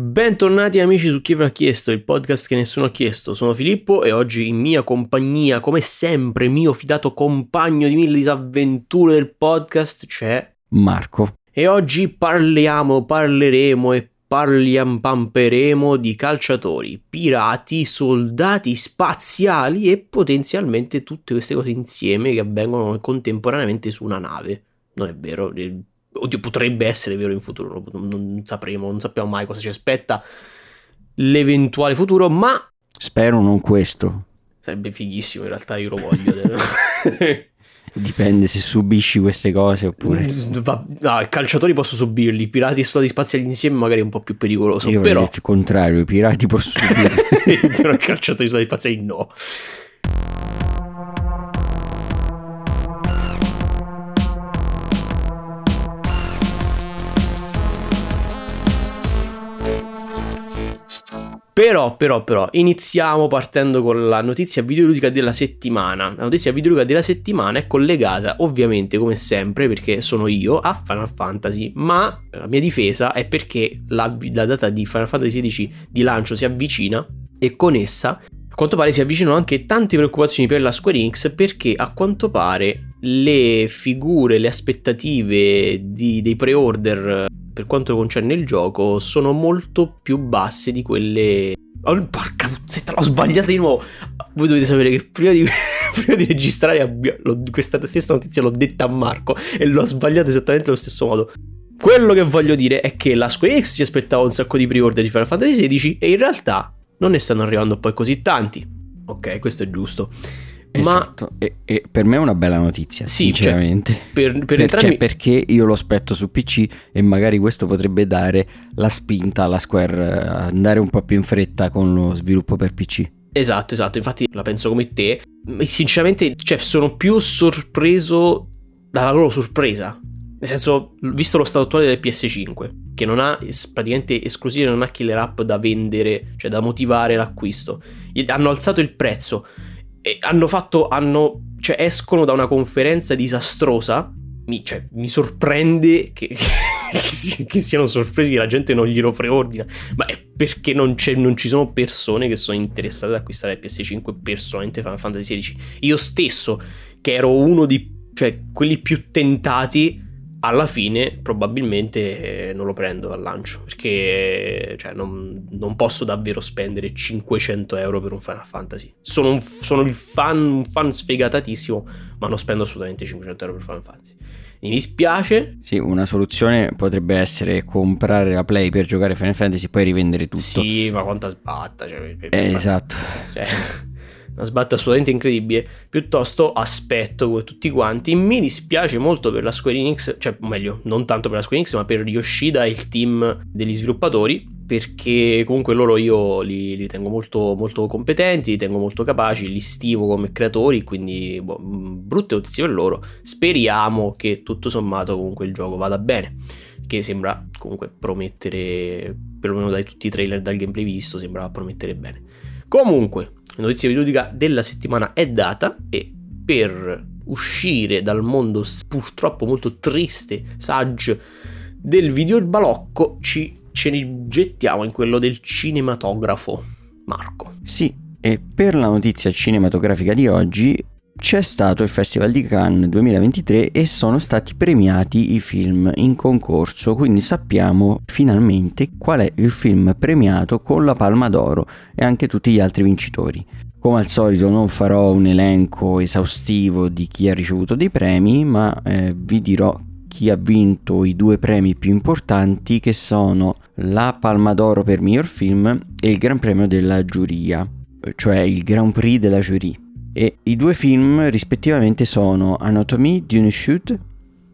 Bentornati amici su Chi l'ha chiesto, il podcast che nessuno ha chiesto. Sono Filippo e oggi in mia compagnia, come sempre, mio fidato compagno di mille disavventure del podcast c'è Marco. E oggi parliamo, parleremo e parliam pamperemo di calciatori, pirati, soldati spaziali e potenzialmente tutte queste cose insieme che avvengono contemporaneamente su una nave. Non è vero, Oddio, potrebbe essere vero in futuro, non, sapremo, non sappiamo mai cosa ci aspetta l'eventuale futuro, ma... Spero non questo. Sarebbe fighissimo, in realtà io lo voglio. Dipende se subisci queste cose oppure... No, i calciatori posso subirli, i pirati e soldati spaziali insieme magari è un po' più pericoloso. Io però... il contrario, i pirati posso subirli. però i calciatori e soldati spaziali no. Però, però, però, iniziamo partendo con la notizia videoludica della settimana. La notizia videoludica della settimana è collegata, ovviamente, come sempre, perché sono io, a Final Fantasy, ma la mia difesa è perché la, la data di Final Fantasy XVI di lancio si avvicina e con essa, a quanto pare, si avvicinano anche tante preoccupazioni per la Square Enix perché a quanto pare le figure, le aspettative di, dei pre-order per quanto concerne il gioco sono molto più basse di quelle... Oh, porca puzzetta, l'ho sbagliata di nuovo. Voi dovete sapere che prima di, prima di registrare questa stessa notizia l'ho detta a Marco e l'ho sbagliata esattamente allo stesso modo. Quello che voglio dire è che la Square Enix si aspettava un sacco di pre-order di Final Fantasy XVI e in realtà non ne stanno arrivando poi così tanti. Ok, questo è giusto. Esatto, ma... e, e, per me è una bella notizia, sì, cioè, sinceramente. Cioè, per, per per, entrambi... perché io lo aspetto su PC e magari questo potrebbe dare la spinta alla Square a eh, andare un po' più in fretta con lo sviluppo per PC. Esatto, esatto, infatti la penso come te. Sinceramente, cioè, sono più sorpreso dalla loro sorpresa. Nel senso, visto lo stato attuale del PS5, che non ha praticamente esclusive, non ha killer app da vendere, cioè da motivare l'acquisto. Hanno alzato il prezzo hanno fatto, hanno, cioè escono da una conferenza disastrosa. Mi, cioè, mi sorprende che, che, che, siano sorpresi che la gente non glielo preordina. Ma è perché non, non, ci sono persone che sono interessate ad acquistare il PS5 personalmente Final Fantasy XVI. Io stesso, che ero uno di cioè, quelli più tentati alla fine probabilmente eh, non lo prendo al lancio perché cioè, non, non, posso davvero spendere 500 euro per un Final Fantasy. Sono un, sono il fan, un fan sfegatatissimo, ma non spendo assolutamente 500 euro per Final Fantasy. Mi dispiace. Sì, una soluzione potrebbe essere comprare la Play per giocare Final Fantasy e poi rivendere tutto. Sì, ma quanta sbatta. Cioè, eh, esatto. Cioè, una sbatta assolutamente incredibile. Piuttosto aspetto come tutti quanti. Mi dispiace molto per la Square Enix, cioè meglio, non tanto per la Square Enix, ma per Yoshida e il team degli sviluppatori. Perché comunque loro io li, li ritengo molto, molto competenti, li ritengo molto capaci, li stimo come creatori, quindi boh, brutte notizie per loro. Speriamo che tutto sommato comunque il gioco vada bene. Che sembra comunque promettere, perlomeno dai tutti i trailer dal gameplay visto, sembra promettere bene. Comunque, la notizia videoludica della settimana è data e per uscire dal mondo purtroppo molto triste, saggio del video balocco ci ce ne gettiamo in quello del cinematografo. Marco. Sì, e per la notizia cinematografica di oggi c'è stato il Festival di Cannes 2023 e sono stati premiati i film in concorso, quindi sappiamo finalmente qual è il film premiato con la Palma d'Oro e anche tutti gli altri vincitori. Come al solito non farò un elenco esaustivo di chi ha ricevuto dei premi, ma eh, vi dirò chi ha vinto i due premi più importanti che sono la Palma d'Oro per miglior film e il Gran Premio della giuria, cioè il Grand Prix della giuria. E i due film rispettivamente sono Anatomy di un Shoot,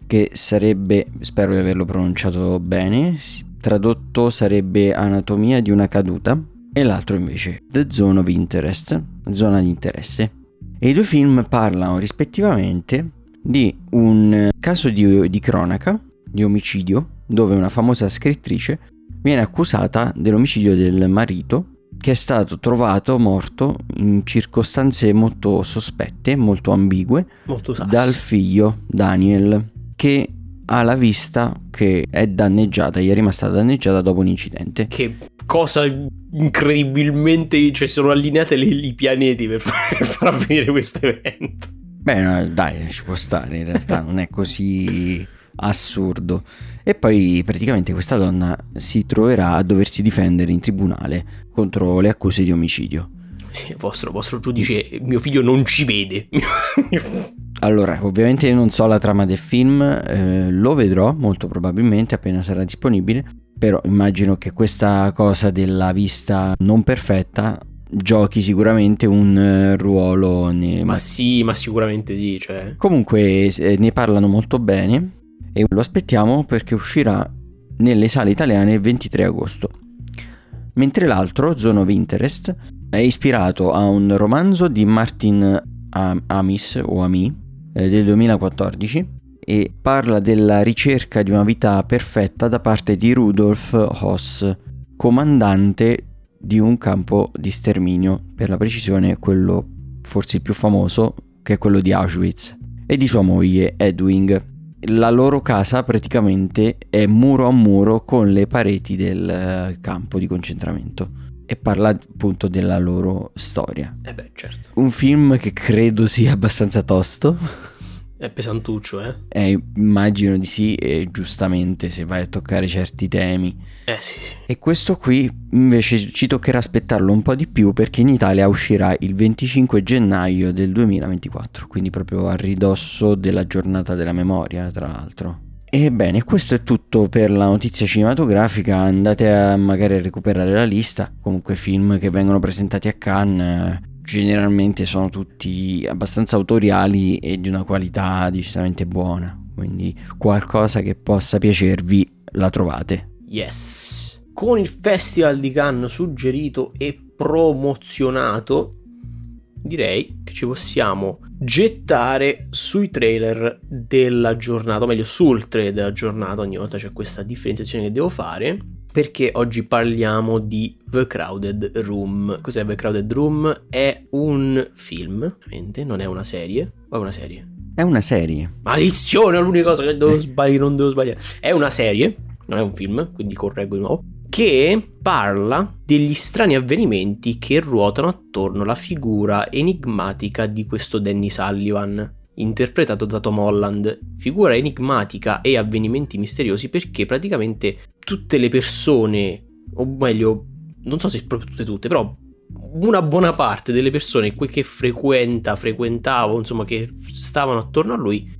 che sarebbe, spero di averlo pronunciato bene, tradotto sarebbe Anatomia di una caduta, e l'altro invece The Zone of Interest, zona di interesse. E i due film parlano rispettivamente di un caso di, di cronaca, di omicidio, dove una famosa scrittrice viene accusata dell'omicidio del marito che è stato trovato morto in circostanze molto sospette, molto ambigue, molto dal figlio Daniel, che ha la vista che è danneggiata, gli è rimasta danneggiata dopo un incidente. Che cosa incredibilmente, cioè sono allineate le, i pianeti per far, per far avvenire questo evento. Beh, no, dai, ci può stare, in realtà non è così assurdo. E poi praticamente questa donna si troverà a doversi difendere in tribunale contro le accuse di omicidio. Sì, il vostro, vostro giudice, mio figlio non ci vede. Allora, ovviamente non so la trama del film, eh, lo vedrò molto probabilmente appena sarà disponibile, però immagino che questa cosa della vista non perfetta giochi sicuramente un eh, ruolo. Ne... ma sì, ma sicuramente sì. Cioè... Comunque eh, ne parlano molto bene e lo aspettiamo perché uscirà nelle sale italiane il 23 agosto. Mentre l'altro, Zone of Interest, è ispirato a un romanzo di Martin Amis o Ami eh, del 2014 e parla della ricerca di una vita perfetta da parte di Rudolf Hoss, comandante di un campo di sterminio, per la precisione quello forse il più famoso, che è quello di Auschwitz, e di sua moglie Edwin. La loro casa praticamente è muro a muro con le pareti del eh, campo di concentramento e parla appunto della loro storia. Eh beh, certo. Un film che credo sia abbastanza tosto è pesantuccio, eh? Eh, immagino di sì, e giustamente se vai a toccare certi temi. Eh sì, sì. E questo qui invece ci toccherà aspettarlo un po' di più perché in Italia uscirà il 25 gennaio del 2024, quindi proprio a ridosso della giornata della memoria, tra l'altro. Ebbene, questo è tutto per la notizia cinematografica, andate a magari a recuperare la lista, comunque film che vengono presentati a Cannes generalmente sono tutti abbastanza autoriali e di una qualità decisamente buona. Quindi qualcosa che possa piacervi la trovate. Yes. Con il Festival di Cannes suggerito e promozionato, direi che ci possiamo gettare sui trailer della giornata, o meglio sul trailer della giornata, ogni volta c'è questa differenziazione che devo fare perché oggi parliamo di The Crowded Room. Cos'è The Crowded Room? È un film, non è una serie, o è una serie? È una serie. Maledizione, è l'unica cosa che devo sbagliare, non devo sbagliare. È una serie, non è un film, quindi correggo di nuovo, che parla degli strani avvenimenti che ruotano attorno alla figura enigmatica di questo Danny Sullivan, interpretato da Tom Holland, figura enigmatica e avvenimenti misteriosi perché praticamente tutte le persone, o meglio, non so se proprio tutte tutte, però una buona parte delle persone che frequenta, frequentavo, insomma che stavano attorno a lui,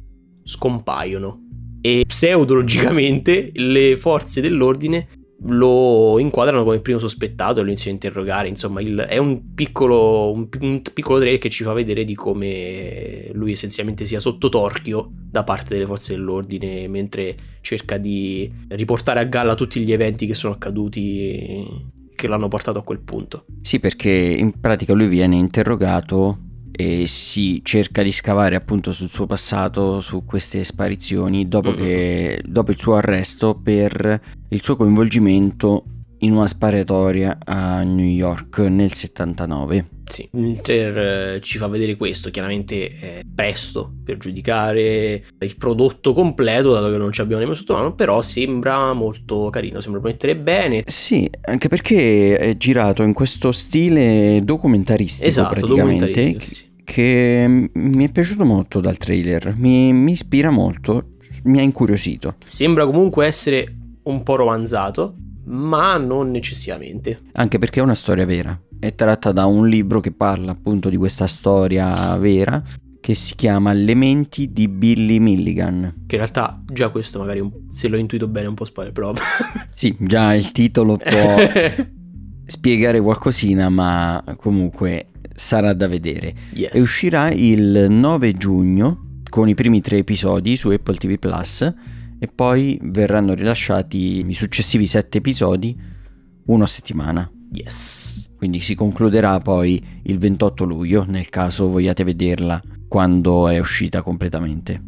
scompaiono. E pseudologicamente le forze dell'ordine lo inquadrano come primo sospettato e lo iniziano a interrogare. Insomma, il, è un piccolo, un, un piccolo trailer che ci fa vedere di come lui essenzialmente sia sotto torchio da parte delle forze dell'ordine mentre cerca di riportare a galla tutti gli eventi che sono accaduti che l'hanno portato a quel punto. Sì, perché in pratica lui viene interrogato e si cerca di scavare appunto sul suo passato, su queste sparizioni, dopo, che, dopo il suo arresto per il suo coinvolgimento in una sparatoria a New York nel 79. Sì, il trailer eh, ci fa vedere questo, chiaramente è presto per giudicare il prodotto completo, dato che non ci abbiamo nemmeno sotto mano, però sembra molto carino, sembra promettere bene. Sì, anche perché è girato in questo stile documentaristico esatto, praticamente. Documentaristico, sì. Che mi è piaciuto molto dal trailer, mi, mi ispira molto, mi ha incuriosito. Sembra comunque essere un po' romanzato, ma non eccessivamente. Anche perché è una storia vera. È tratta da un libro che parla appunto di questa storia vera che si chiama Le menti di Billy Milligan. Che in realtà già questo magari un, se l'ho intuito bene è un po' spoiler, però... sì, già il titolo può spiegare qualcosina, ma comunque sarà da vedere. Yes. E uscirà il 9 giugno con i primi tre episodi su Apple TV Plus e poi verranno rilasciati i successivi sette episodi uno a settimana. Yes. Quindi si concluderà poi il 28 luglio, nel caso vogliate vederla quando è uscita completamente.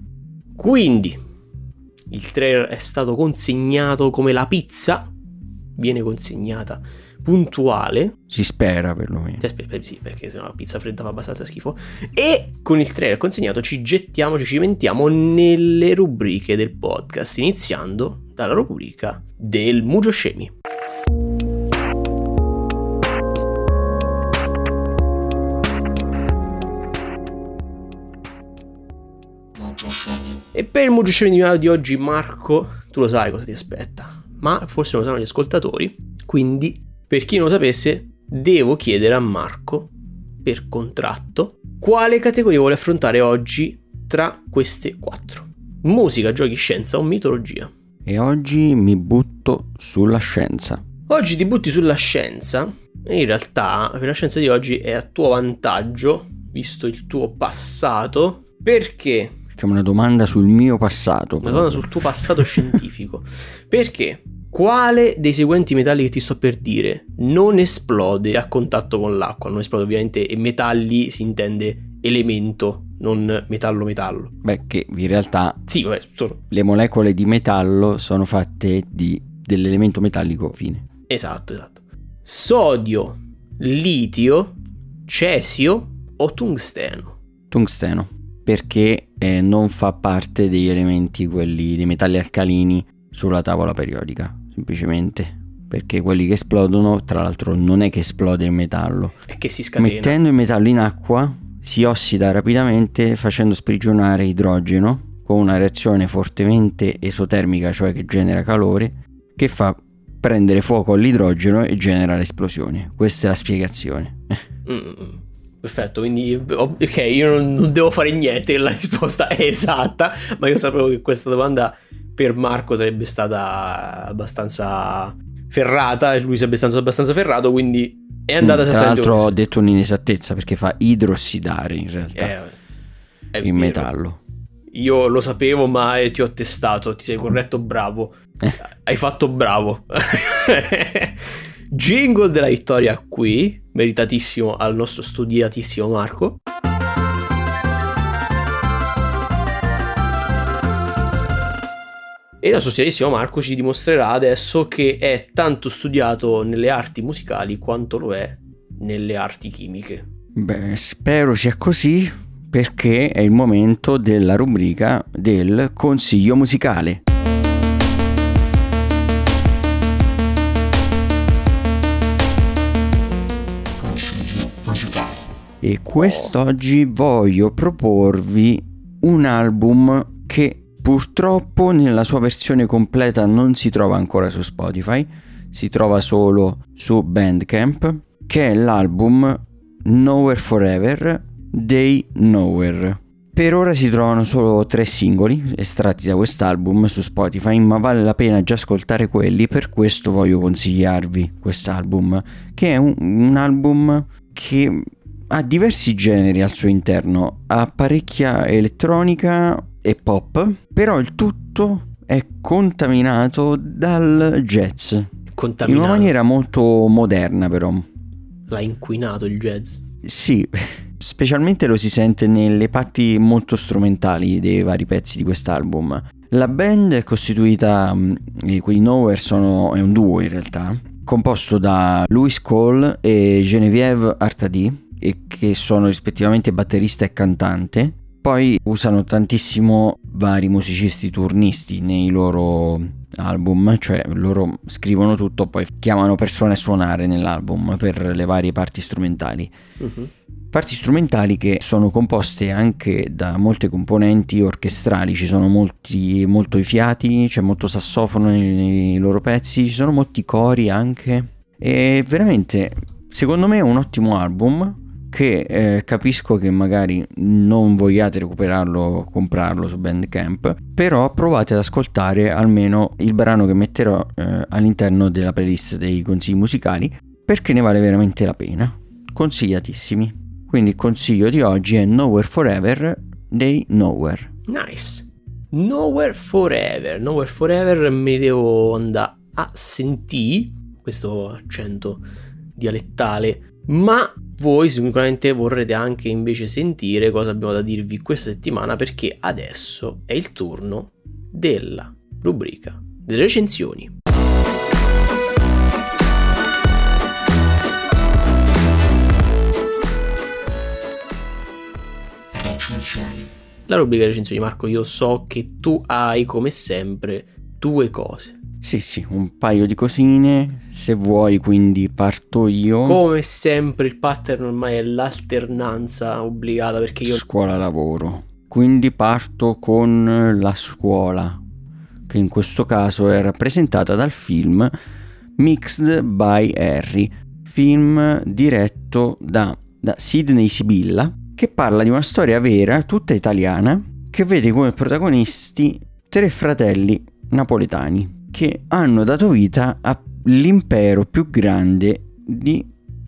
Quindi il trailer è stato consegnato come la pizza viene consegnata puntuale. Si spera perlomeno. Cioè, sì, perché sennò la pizza fredda fa abbastanza schifo. E con il trailer consegnato ci gettiamo, ci cimentiamo nelle rubriche del podcast, iniziando dalla rubrica del Mugio Scemi. E per il Mugio Scemi di Milano di oggi, Marco, tu lo sai cosa ti aspetta, ma forse lo sanno gli ascoltatori, quindi per chi non lo sapesse, devo chiedere a Marco, per contratto, quale categoria vuole affrontare oggi tra queste quattro. Musica, giochi, scienza o mitologia. E oggi mi butto sulla scienza. Oggi ti butti sulla scienza e in realtà la scienza di oggi è a tuo vantaggio, visto il tuo passato, perché... C'è una domanda sul mio passato. Una domanda sul tuo passato scientifico. Perché? Quale dei seguenti metalli che ti sto per dire non esplode a contatto con l'acqua? Non esplode ovviamente e metalli si intende elemento, non metallo-metallo. Beh, che in realtà Sì, vabbè, sono... le molecole di metallo sono fatte di, dell'elemento metallico fine. Esatto, esatto. Sodio, litio, cesio o tungsteno? Tungsteno, perché eh, non fa parte degli elementi, quelli dei metalli alcalini sulla tavola periodica, semplicemente. Perché quelli che esplodono, tra l'altro, non è che esplode il metallo. E che si scatena. Mettendo il metallo in acqua si ossida rapidamente facendo sprigionare idrogeno con una reazione fortemente esotermica, cioè che genera calore, che fa prendere fuoco all'idrogeno e genera l'esplosione. Questa è la spiegazione. Mm, perfetto, quindi ok, io non, devo fare niente, la risposta è esatta, ma io sapevo che questa domanda per Marco sarebbe stata abbastanza ferrata e lui sarebbe stato abbastanza ferrato, quindi è andata Mm, Tra l'altro ho detto un'inesattezza perché fa idrossidare in realtà Eh, il metallo. Io lo sapevo, ma ti ho testato, ti sei corretto, bravo. Eh. Hai fatto bravo. Jingle della vittoria qui, meritatissimo al nostro studiatissimo Marco. E il nostro studiatissimo Marco ci dimostrerà adesso che è tanto studiato nelle arti musicali quanto lo è nelle arti chimiche. Beh, spero sia così perché è il momento della rubrica del consiglio musicale. E quest'oggi voglio proporvi un album che purtroppo nella sua versione completa non si trova ancora su Spotify, si trova solo su Bandcamp, che è l'album Nowhere Forever dei Nowhere. Per ora si trovano solo tre singoli estratti da quest'album su Spotify, ma vale la pena già ascoltare quelli, per questo voglio consigliarvi quest'album, che è un, un album che ha diversi generi al suo interno, ha parecchia elettronica e pop, però il tutto è contaminato dal jazz, in Contaminato. una maniera molto moderna però. L'ha inquinato il jazz. Sì, specialmente lo si sente nelle parti molto strumentali dei vari pezzi di quest'album. La band è costituita, mh, i cui Nowhere sono, è un duo in realtà, composto da Louis Cole e Geneviève Artadi, che sono rispettivamente batterista e cantante. Poi usano tantissimo vari musicisti turnisti nei loro album, cioè loro scrivono tutto, poi chiamano persone a suonare nell'album per le varie parti strumentali. Mhm. Parti strumentali che sono composte anche da molte componenti orchestrali, ci sono molti, molto i fiati, c'è molto sassofono nei, nei loro pezzi, ci sono molti cori anche. E veramente, secondo me è un ottimo album che eh, capisco che magari non vogliate recuperarlo o comprarlo su Bandcamp, però provate ad ascoltare almeno il brano che metterò eh, all'interno della playlist dei consigli musicali perché ne vale veramente la pena. Consigliatissimi. Quindi il consiglio di oggi è Nowhere Forever dei Nowhere. Nice. Nowhere Forever. Nowhere Forever mi devo andare a sentire questo accento dialettale. Ma voi sicuramente vorrete anche invece sentire cosa abbiamo da dirvi questa settimana perché adesso è il turno della rubrica delle recensioni. La rubrica recensioni, Marco, io so che tu hai come sempre due cose. Sì, sì, un paio di cosine. Se vuoi, quindi parto io. Come sempre il pattern ormai è l'alternanza obbligata perché io Scuola lavoro. Quindi parto con la scuola, che in questo caso è rappresentata dal film Mixed by Harry, film diretto da, da Sidney Sibilla, che parla di una storia vera, tutta italiana, che vede come protagonisti tre fratelli napoletani che hanno dato vita all'impero più grande di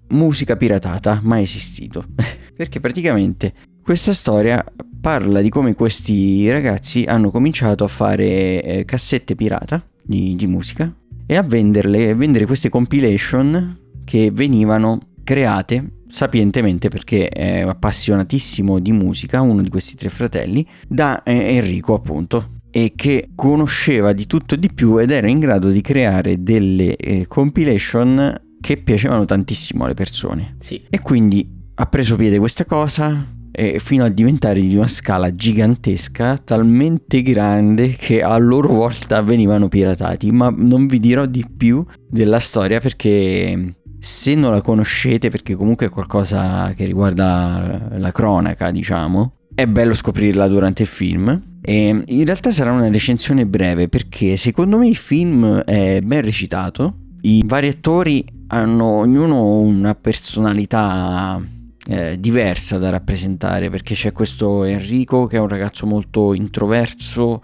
musica piratata mai esistito. Perché praticamente questa storia parla di come questi ragazzi hanno cominciato a fare eh, cassette pirata di, di musica e a venderle, a vendere queste compilation che venivano create sapientemente perché è appassionatissimo di musica, uno di questi tre fratelli, da eh, Enrico appunto e che conosceva di tutto e di più ed era in grado di creare delle eh, compilation che piacevano tantissimo alle persone. Sì. E quindi ha preso piede questa cosa eh, fino a diventare di una scala gigantesca, talmente grande che a loro volta venivano piratati. Ma non vi dirò di più della storia perché se non la conoscete, perché comunque è qualcosa che riguarda la cronaca, diciamo, è bello scoprirla durante il film. E in realtà sarà una recensione breve perché secondo me il film è ben recitato. I vari attori hanno ognuno una personalità eh, diversa da rappresentare perché c'è questo Enrico che è un ragazzo molto introverso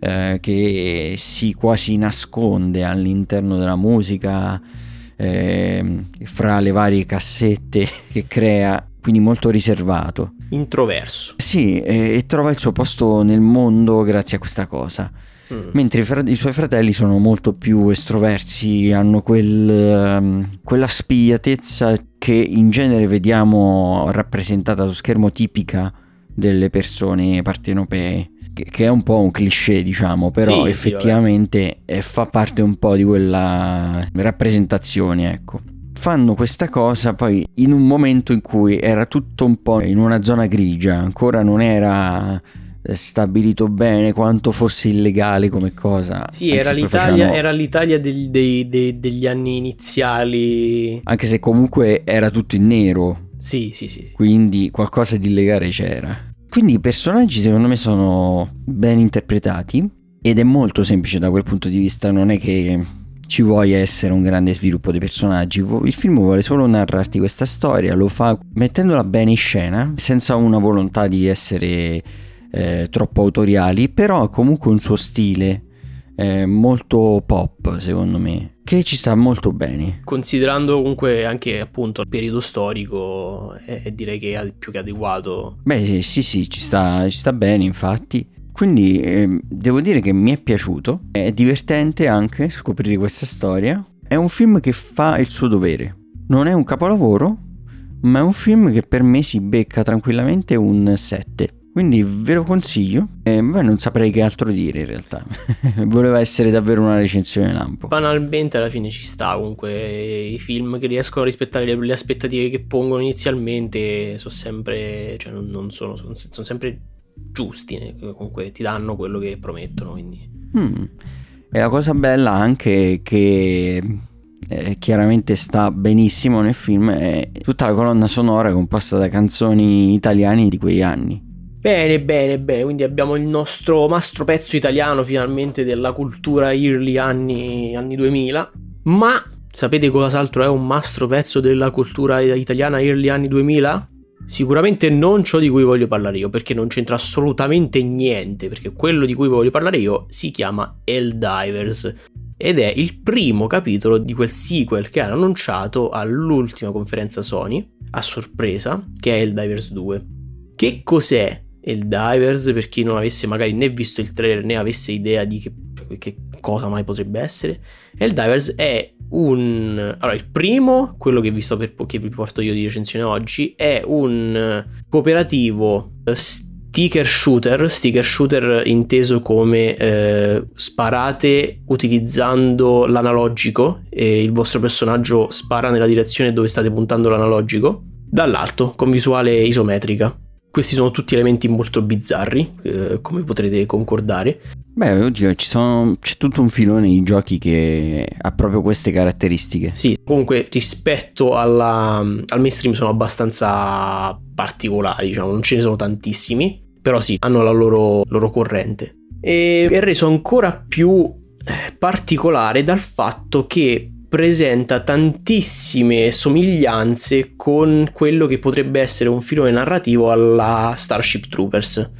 eh, che si quasi nasconde all'interno della musica eh, fra le varie cassette che crea quindi molto riservato introverso sì e trova il suo posto nel mondo grazie a questa cosa Mm. Mentre i, frate- i, suoi fratelli sono molto più estroversi, hanno quel, um, quella spigliatezza che in genere vediamo rappresentata su schermo tipica delle persone partenopee che è un po' un cliché, diciamo, però sì, effettivamente sì, fa parte un po' di quella rappresentazione, ecco. Fanno questa cosa poi in un momento in cui era tutto un po' in una zona grigia, ancora non era stabilito bene quanto fosse illegale come cosa. Sì, era l'Italia, facevano... era l'Italia, degli, dei, dei, degli anni iniziali. Anche se comunque era tutto in nero. Sì, sì, sì. Quindi qualcosa di illegale c'era. Quindi i personaggi secondo me sono ben interpretati ed è molto semplice da quel punto di vista, non è che ci voglia essere un grande sviluppo dei personaggi. Il film vuole solo narrarti questa storia, lo fa mettendola bene in scena, senza una volontà di essere eh, troppo autoriali, però ha comunque un suo stile eh, molto pop, secondo me, che ci sta molto bene. Considerando comunque anche appunto il periodo storico, eh, direi che è più che adeguato. Beh, sì, sì, ci sta, ci sta bene, infatti. Quindi eh, devo dire che mi è piaciuto, è divertente anche scoprire questa storia. È un film che fa il suo dovere. Non è un capolavoro, ma è un film che per me si becca tranquillamente un 7. Quindi ve lo consiglio. E beh, non saprei che altro dire in realtà. Voleva essere davvero una recensione lampo. Banalmente alla fine ci sta comunque i film che riescono a rispettare le, le aspettative che pongono inizialmente sono sempre, cioè non, non sono, sono, sono, sempre giusti, comunque ti danno quello che promettono. Quindi. Mm. E la cosa bella anche che eh, chiaramente sta benissimo nel film è tutta la colonna sonora composta da canzoni italiane di quegli anni. Bene, bene, bene, quindi abbiamo il nostro mastro pezzo italiano finalmente della cultura early anni, anni 2000, ma sapete cos'altro è un mastro pezzo della cultura italiana early anni 2000? Sicuramente non ciò di cui voglio parlare io, perché non c'entra assolutamente niente, perché quello di cui voglio parlare io si chiama Helldivers ed è il primo capitolo di quel sequel che hanno annunciato all'ultima conferenza Sony, a sorpresa, che è Helldivers 2. Che cos'è il Divers per chi non avesse magari né visto il trailer né avesse idea di che, che cosa mai potrebbe essere. il Divers è un... Allora, il primo, quello che vi, sto per, che vi porto io di recensione oggi, è un cooperativo sticker shooter, sticker shooter inteso come eh, sparate utilizzando l'analogico e il vostro personaggio spara nella direzione dove state puntando l'analogico, dall'alto con visuale isometrica. Questi sono tutti elementi molto bizzarri, eh, come potrete concordare. Beh, oddio, sono, c'è tutto un filone di giochi che ha proprio queste caratteristiche. Sì, comunque rispetto alla, al mainstream sono abbastanza particolari, diciamo, non ce ne sono tantissimi però sì, hanno la loro, loro corrente. E è reso ancora più eh, particolare dal fatto che presenta tantissime somiglianze con quello che potrebbe essere un filone narrativo alla Starship Troopers.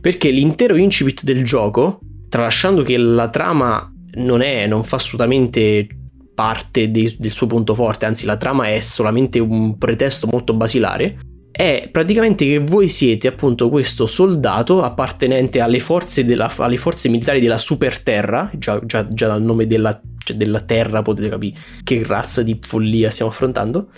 Perché l'intero incipit del gioco, tralasciando che la trama non è, non fa assolutamente parte de- del suo punto forte, anzi la trama è solamente un pretesto molto basilare, è praticamente che voi siete appunto questo soldato appartenente alle forze, della, alle forze militari della Superterra, già, già, già dal nome della, cioè della Terra potete capire che razza di follia stiamo affrontando,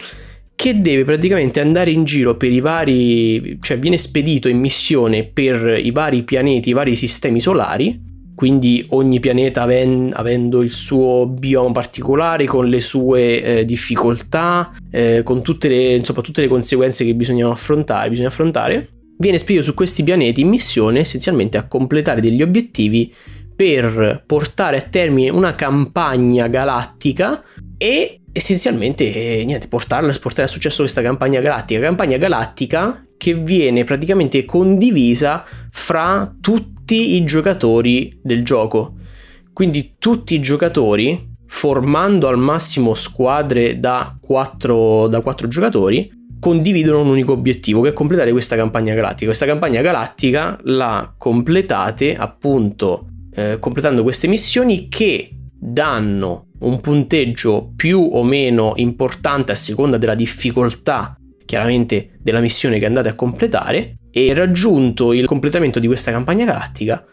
che deve praticamente andare in giro per i vari, cioè viene spedito in missione per i vari pianeti, i vari sistemi solari quindi ogni pianeta aven- avendo il suo bioma particolare, con le sue eh, difficoltà, eh, con tutte le, insomma, tutte le conseguenze che affrontare, bisogna affrontare, viene spedito su questi pianeti in missione essenzialmente a completare degli obiettivi per portare a termine una campagna galattica e essenzialmente eh, niente, portarla, portare a successo questa campagna galattica. Campagna galattica che viene praticamente condivisa fra tutti i giocatori del gioco. Quindi tutti i giocatori, formando al massimo squadre da 4, da 4 giocatori, condividono un unico obiettivo che è completare questa campagna galattica. Questa campagna galattica la completate appunto eh, completando queste missioni che danno un punteggio più o meno importante a seconda della difficoltà chiaramente della missione che andate a completare e raggiunto il completamento di questa campagna galattica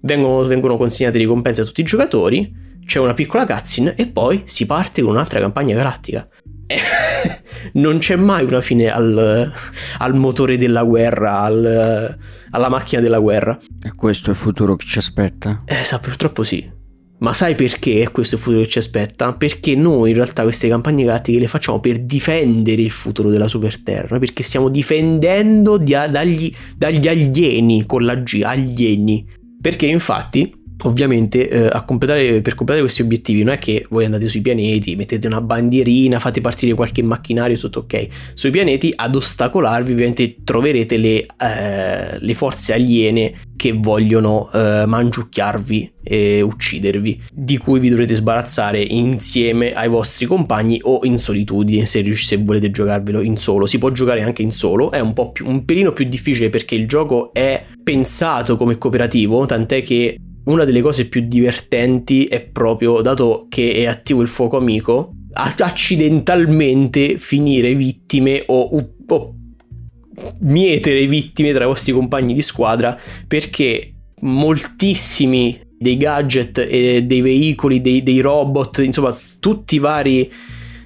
vengono, vengono consegnate ricompense a tutti i giocatori, c'è una piccola cutscene e poi si parte con un'altra campagna galattica. non c'è mai una fine al, al motore della guerra, al, alla macchina della guerra. E questo è il futuro che ci aspetta? Eh, sa, purtroppo sì. Ma sai perché questo è il futuro che ci aspetta? Perché noi in realtà queste campagne galattiche le facciamo per difendere il futuro della Superterra, perché stiamo difendendo dagli, dagli alieni con la G, alieni. Perché infatti ovviamente eh, completare, per completare questi obiettivi non è che voi andate sui pianeti, mettete una bandierina, fate partire qualche macchinario, tutto ok. Sui pianeti ad ostacolarvi ovviamente troverete le, eh, le forze aliene che vogliono eh, mangiucchiarvi e uccidervi, di cui vi dovrete sbarazzare insieme ai vostri compagni o in solitudine se, se volete giocarvelo in solo. Si può giocare anche in solo, è un, po più, un pelino più difficile perché il gioco è pensato come cooperativo, tant'è che una delle cose più divertenti è proprio, dato che è attivo il fuoco amico, accidentalmente finire vittime o, o mietere vittime tra i vostri compagni di squadra perché moltissimi dei gadget e dei veicoli, dei, dei robot, insomma tutti i vari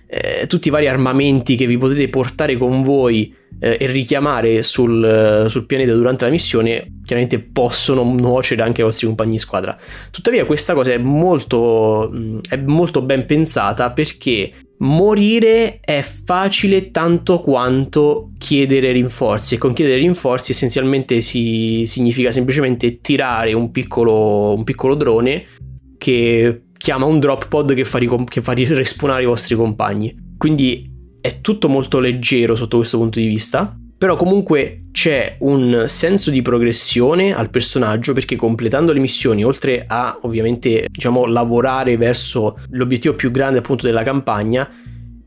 eh, tutti i vari armamenti che vi potete portare con voi eh, e richiamare sul, eh, sul, pianeta durante la missione chiaramente possono nuocere anche ai vostri compagni di squadra. Tuttavia questa cosa è molto, è molto ben pensata perché morire è facile tanto quanto chiedere rinforzi e con chiedere rinforzi essenzialmente si, significa semplicemente tirare un piccolo, un piccolo drone che chiama un drop pod che fa, ricom- che fa i vostri compagni. Quindi è tutto molto leggero sotto questo punto di vista. Però comunque c'è un senso di progressione al personaggio perché completando le missioni, oltre a ovviamente diciamo lavorare verso l'obiettivo più grande appunto della campagna,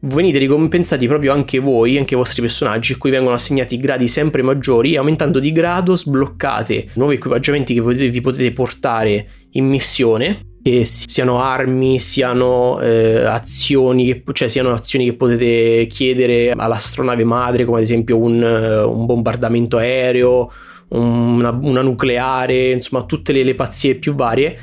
venite ricompensati proprio anche voi, anche i vostri personaggi, a cui vengono assegnati gradi sempre maggiori e aumentando di grado sbloccate nuovi equipaggiamenti che vi potete portare in missione che siano armi, siano eh, azioni, che, cioè siano azioni che potete chiedere all'astronave madre, come ad esempio un, un bombardamento aereo, una, una, nucleare, insomma tutte le, le pazzie più varie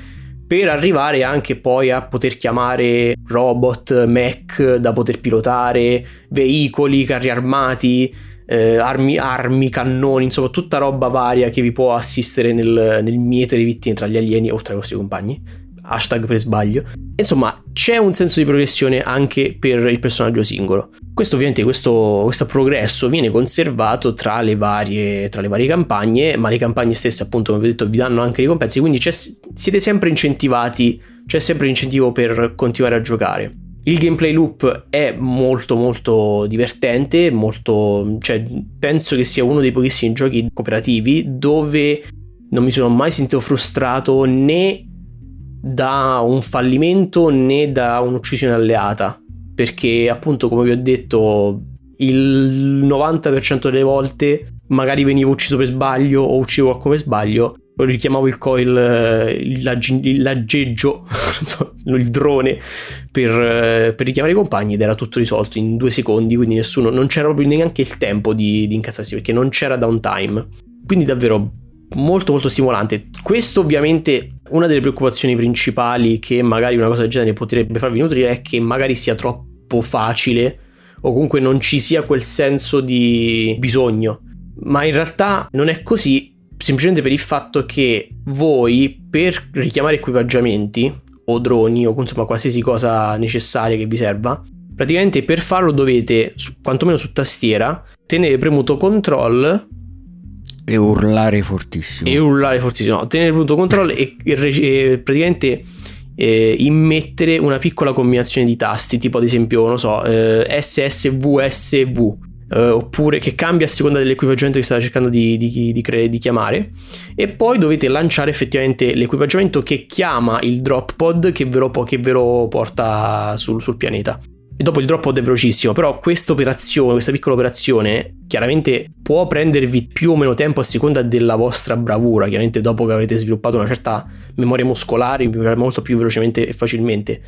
per arrivare anche poi a poter chiamare robot, mech da poter pilotare, veicoli, carri armati, eh, armi, armi, cannoni, insomma tutta roba varia che vi può assistere nel, nel mietere vittime tra gli alieni o tra i vostri compagni hashtag per sbaglio. Insomma, c'è un senso di progressione anche per il personaggio singolo. Questo ovviamente, questo, questo progresso viene conservato tra le, varie, tra le, varie, campagne, ma le campagne stesse appunto, come vi ho detto, vi danno anche ricompense, quindi siete sempre incentivati, c'è sempre l'incentivo per continuare a giocare. Il gameplay loop è molto molto divertente, molto, cioè, penso che sia uno dei pochissimi giochi cooperativi dove non mi sono mai sentito frustrato né da un fallimento né da un'uccisione alleata, perché appunto come vi ho detto il 90% delle volte magari venivo ucciso per sbaglio o ucciso qualcuno per sbaglio richiamavo il coil, eh, l'aggeggio, il drone per, per, richiamare i compagni ed era tutto risolto in due secondi, quindi nessuno, non c'era proprio neanche il tempo di, di incazzarsi perché non c'era downtime. Quindi davvero molto molto stimolante. Questo ovviamente una delle preoccupazioni principali che magari una cosa del genere potrebbe farvi nutrire è che magari sia troppo facile o comunque non ci sia quel senso di bisogno. Ma in realtà non è così semplicemente per il fatto che voi per richiamare equipaggiamenti o droni o insomma qualsiasi cosa necessaria che vi serva, praticamente per farlo dovete, quantomeno su tastiera, tenere premuto control e urlare fortissimo. E urlare fortissimo, no, tenere premuto control e, e, praticamente eh, immettere una piccola combinazione di tasti, tipo ad esempio, non so, eh, SSVSV Uh, oppure che cambia a seconda dell'equipaggiamento che state cercando di, di, di, cre- di, chiamare. E poi dovete lanciare effettivamente l'equipaggiamento che chiama il drop pod che ve lo, che ve lo porta sul, sul, pianeta e dopo il drop pod è velocissimo però questa operazione questa piccola operazione chiaramente può prendervi più o meno tempo a seconda della vostra bravura. Chiaramente dopo che avrete sviluppato una certa memoria muscolare molto più velocemente e facilmente.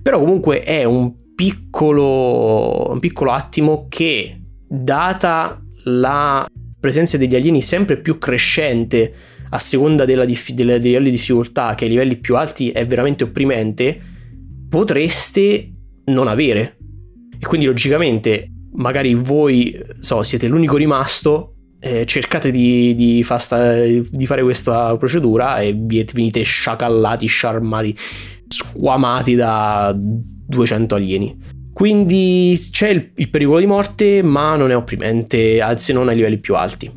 Però comunque è un piccolo, un piccolo attimo che data la presenza degli alieni sempre più crescente a seconda della dif- dei livelli di difficoltà, che ai livelli più alti è veramente opprimente, potreste non avere. E quindi logicamente, magari voi so, siete l'unico rimasto, eh, cercate di, di, fa sta- di, fare questa procedura e venite sciacallati, sciarmati, squamati da 200 alieni. Quindi c'è il, il pericolo di morte, ma non è opprimente, se non ai livelli più alti.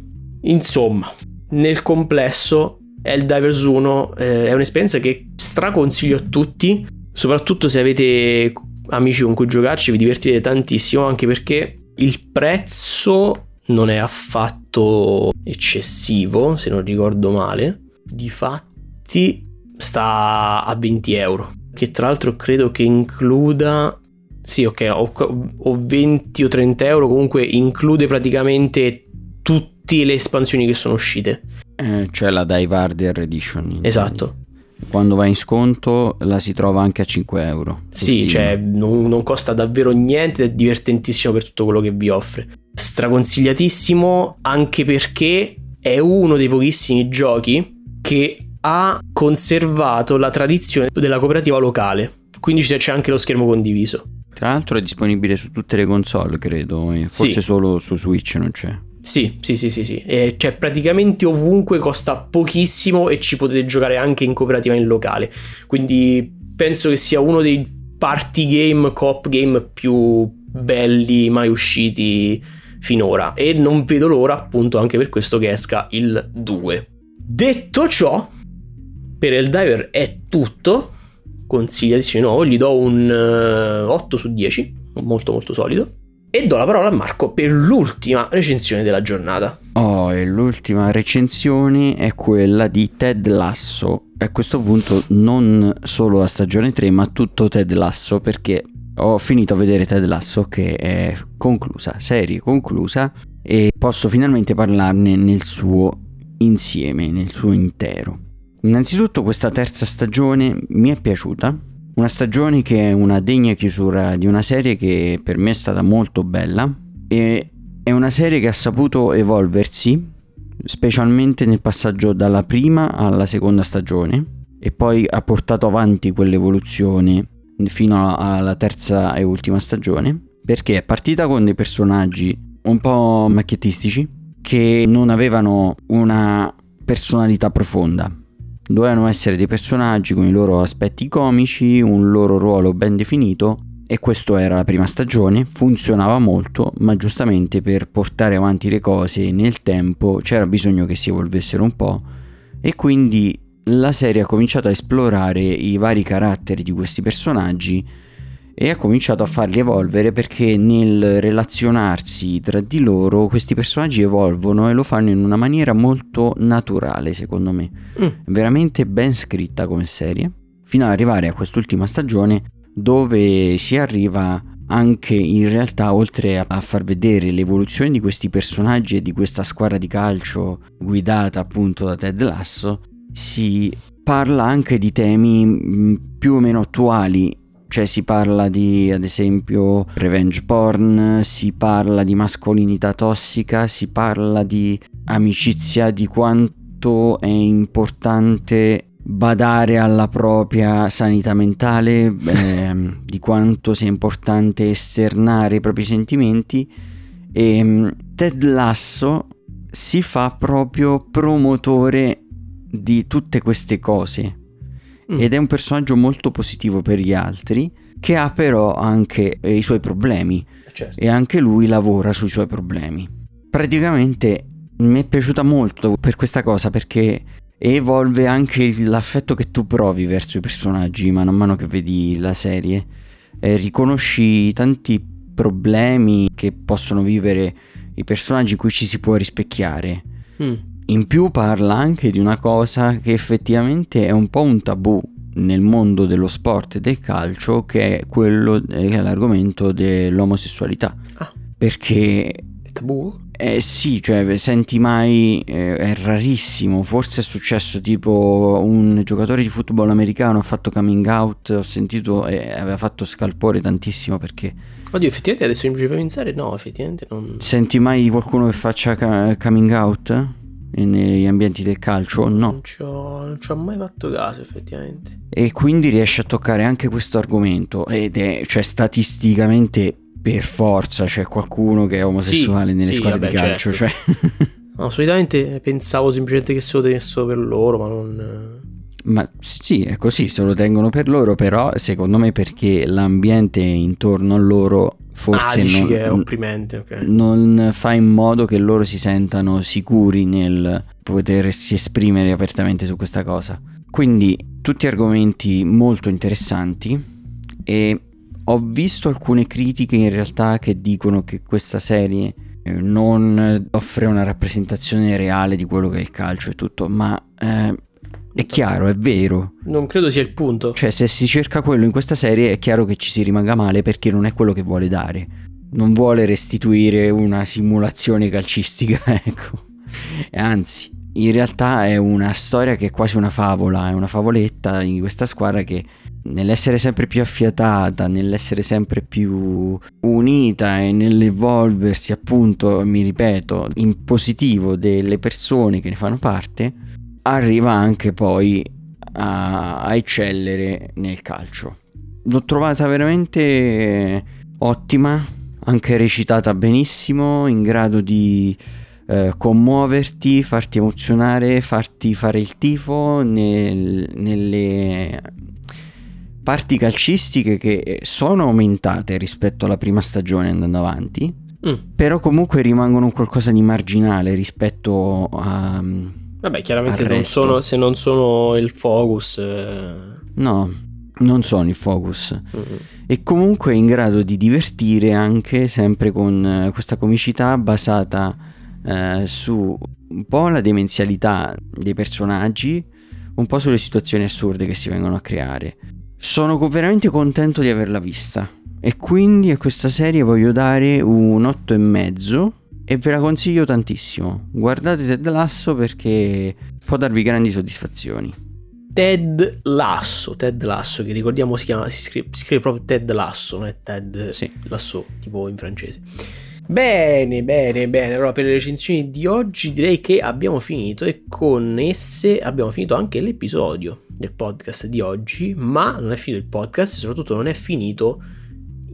Insomma, nel complesso, Helldivers 1 eh, è un'esperienza che straconsiglio a tutti, soprattutto se avete amici con cui giocarci, vi divertirete tantissimo, anche perché il prezzo non è affatto eccessivo, se non ricordo male. Difatti sta a 20 euro, che tra l'altro credo che includa sì, ok, o, o 20 o 30 euro, comunque include praticamente tutte le espansioni che sono uscite. Eh, cioè la Dive Harder Edition. Esatto. Quando va in sconto la si trova anche a 5 euro. Sì, cioè non, non, costa davvero niente, è divertentissimo per tutto quello che vi offre. Straconsigliatissimo anche perché è uno dei pochissimi giochi che ha conservato la tradizione della cooperativa locale. Quindi c'è anche lo schermo condiviso. Tra l'altro è disponibile su tutte le console, credo, forse sì. solo su Switch non c'è. Sì, sì, sì, sì, sì. E cioè praticamente ovunque costa pochissimo e ci potete giocare anche in cooperativa in locale. Quindi penso che sia uno dei party game, coop game più belli mai usciti finora e non vedo l'ora appunto anche per questo che esca il 2. Detto ciò, per il diver è tutto consigliatissimo di nuovo, gli do un uh, eh, 8 su 10, molto molto solido. E do la parola a Marco per l'ultima recensione della giornata. Oh, e l'ultima recensione è quella di Ted Lasso. A questo punto non solo la stagione 3, ma tutto Ted Lasso, perché ho finito a vedere Ted Lasso che è conclusa, serie conclusa, e posso finalmente parlarne nel suo insieme, nel suo intero. Innanzitutto questa terza stagione mi è piaciuta, una stagione che è una degna chiusura di una serie che per me è stata molto bella e è una serie che ha saputo evolversi, specialmente nel passaggio dalla prima alla seconda stagione e poi ha portato avanti quell'evoluzione fino alla terza e ultima stagione perché è partita con dei personaggi un po' macchiettistici che non avevano una personalità profonda Dovevano essere dei personaggi con i loro aspetti comici, un loro ruolo ben definito e questo era la prima stagione, funzionava molto, ma giustamente per portare avanti le cose nel tempo c'era bisogno che si evolvessero un po' e quindi la serie ha cominciato a esplorare i vari caratteri di questi personaggi e ha cominciato a farli evolvere perché nel relazionarsi tra di loro questi personaggi evolvono e lo fanno in una maniera molto naturale secondo me, mm. veramente ben scritta come serie, fino ad arrivare a quest'ultima stagione dove si arriva anche in realtà oltre a far vedere l'evoluzione di questi personaggi e di questa squadra di calcio guidata appunto da Ted Lasso, si parla anche di temi mm, più o meno attuali cioè si parla di ad esempio revenge porn, si parla di mascolinità tossica, si parla di amicizia, di quanto è importante badare alla propria sanità mentale, eh, di quanto sia importante esternare i propri sentimenti. E ehm, Ted Lasso si fa proprio promotore di tutte queste cose mm. ed è un personaggio molto positivo per gli altri che ha però anche eh, i suoi problemi certo. e anche lui lavora sui suoi problemi. Praticamente mi è piaciuta molto per questa cosa perché evolve anche l'affetto che tu provi verso i personaggi mano a mano che vedi la serie. Eh, riconosci tanti problemi che possono vivere i personaggi in cui ci si può rispecchiare. Mm. In più parla anche di una cosa che effettivamente è un po' un tabù nel mondo dello sport e del calcio, che è quello che è l'argomento dell'omosessualità. Ah. Perché... È tabù? Eh sì, cioè senti mai, eh, è rarissimo, forse è successo tipo un giocatore di football americano ha fatto coming out, ho sentito e aveva fatto scalpore tantissimo perché... Oddio, effettivamente adesso mi ci fai pensare, no, effettivamente non... Senti mai qualcuno che faccia coming out? Negli ambienti del calcio no. Non ci, ho, non ci ho mai fatto caso effettivamente. E quindi riesce a toccare anche questo argomento ed è, cioè statisticamente per forza c'è qualcuno che è omosessuale sì, nelle sì, squadre vabbè, di calcio. Certo. Cioè. no, solitamente pensavo semplicemente che se lo tenessero per loro, ma non... Ma sì, è così, se lo tengono per loro, però secondo me perché l'ambiente intorno a loro forse ah, non, è opprimente, okay. non fa in modo che loro si sentano sicuri nel potersi esprimere apertamente su questa cosa. Quindi tutti argomenti molto interessanti e ho visto alcune critiche in realtà che dicono che questa serie eh, non offre una rappresentazione reale di quello che è il calcio e tutto, ma eh, è chiaro, è vero. Non credo sia il punto. Cioè, se si cerca quello in questa serie, è chiaro che ci si rimanga male perché non è quello che vuole dare. Non vuole restituire una simulazione calcistica, ecco. E anzi, in realtà è una storia che è quasi una favola, è una favoletta di questa squadra che nell'essere sempre più affiatata, nell'essere sempre più unita e nell'evolversi appunto, mi ripeto, in positivo delle persone che ne fanno parte, arriva anche poi a, a eccellere nel calcio. L'ho trovata veramente ottima, anche recitata benissimo, in grado di eh, commuoverti, farti emozionare, farti fare il tifo nel, nelle parti calcistiche che sono aumentate rispetto alla prima stagione andando avanti, mm. però comunque rimangono qualcosa di marginale rispetto a Vabbè, chiaramente non sono, se non sono il focus. Eh... No, non sono il focus. Mm-hmm. E comunque è in grado di divertire anche sempre con eh, questa comicità basata eh, su un po' la demenzialità dei personaggi, un po' sulle situazioni assurde che si vengono a creare. Sono veramente contento di averla vista. E quindi a questa serie voglio dare un 8,5 e ve la consiglio tantissimo. Guardate Ted Lasso perché può darvi grandi soddisfazioni. Ted Lasso, Ted Lasso, che ricordiamo si chiama, si scrive, si scrive proprio Ted Lasso, non è Ted sì. Lasso, tipo in francese. Bene, bene, bene. Allora, per le recensioni di oggi direi che abbiamo finito e con esse abbiamo finito anche l'episodio del podcast di oggi, ma non è finito il podcast e soprattutto non è finito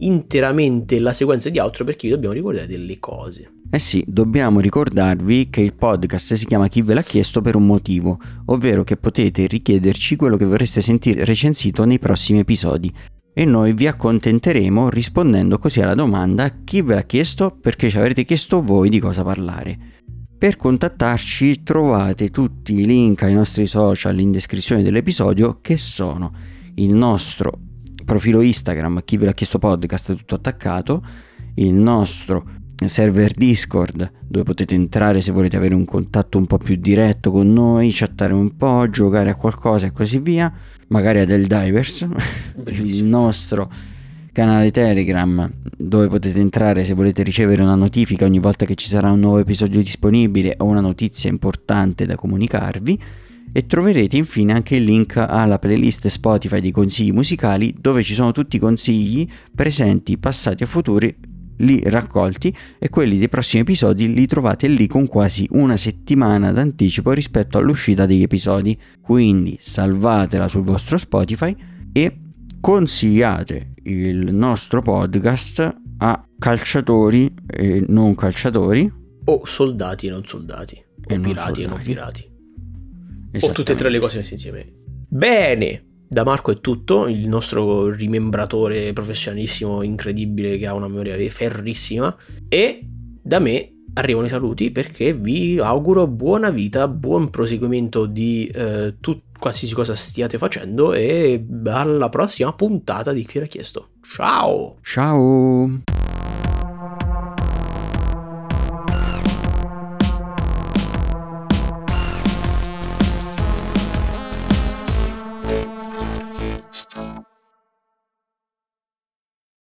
interamente la sequenza di outro perché dobbiamo ricordare delle cose. Eh sì, dobbiamo ricordarvi che il podcast si chiama Chi ve l'ha chiesto per un motivo, ovvero che potete richiederci quello che vorreste sentire recensito nei prossimi episodi. E noi vi accontenteremo rispondendo così alla domanda chi ve l'ha chiesto perché ci avrete chiesto voi di cosa parlare. Per contattarci trovate tutti i link ai nostri social in descrizione dell'episodio che sono il nostro profilo Instagram, chi ve l'ha chiesto podcast, tutto attaccato, il nostro server Discord dove potete entrare se volete avere un contatto un po' più diretto con noi, chattare un po', giocare a qualcosa e così via, magari a del Divers, il nostro canale Telegram dove potete entrare se volete ricevere una notifica ogni volta che ci sarà un nuovo episodio disponibile o una notizia importante da comunicarvi e troverete infine anche il link alla playlist Spotify di consigli musicali dove ci sono tutti i consigli presenti, passati e futuri lì raccolti e quelli dei prossimi episodi li trovate lì con quasi una settimana d'anticipo rispetto all'uscita degli episodi. Quindi salvatela sul vostro Spotify e consigliate il nostro podcast a calciatori e non calciatori. O soldati e non soldati o pirati e non pirati o tutte e tre le cose messe insieme bene da Marco è tutto, il nostro rimembratore professionalissimo incredibile che ha una memoria ferrissima e da me arrivano i saluti perché vi auguro buona vita, buon proseguimento di eh, tut- qualsiasi cosa stiate facendo e alla prossima puntata di Chi era chiesto. Ciao! Ciao!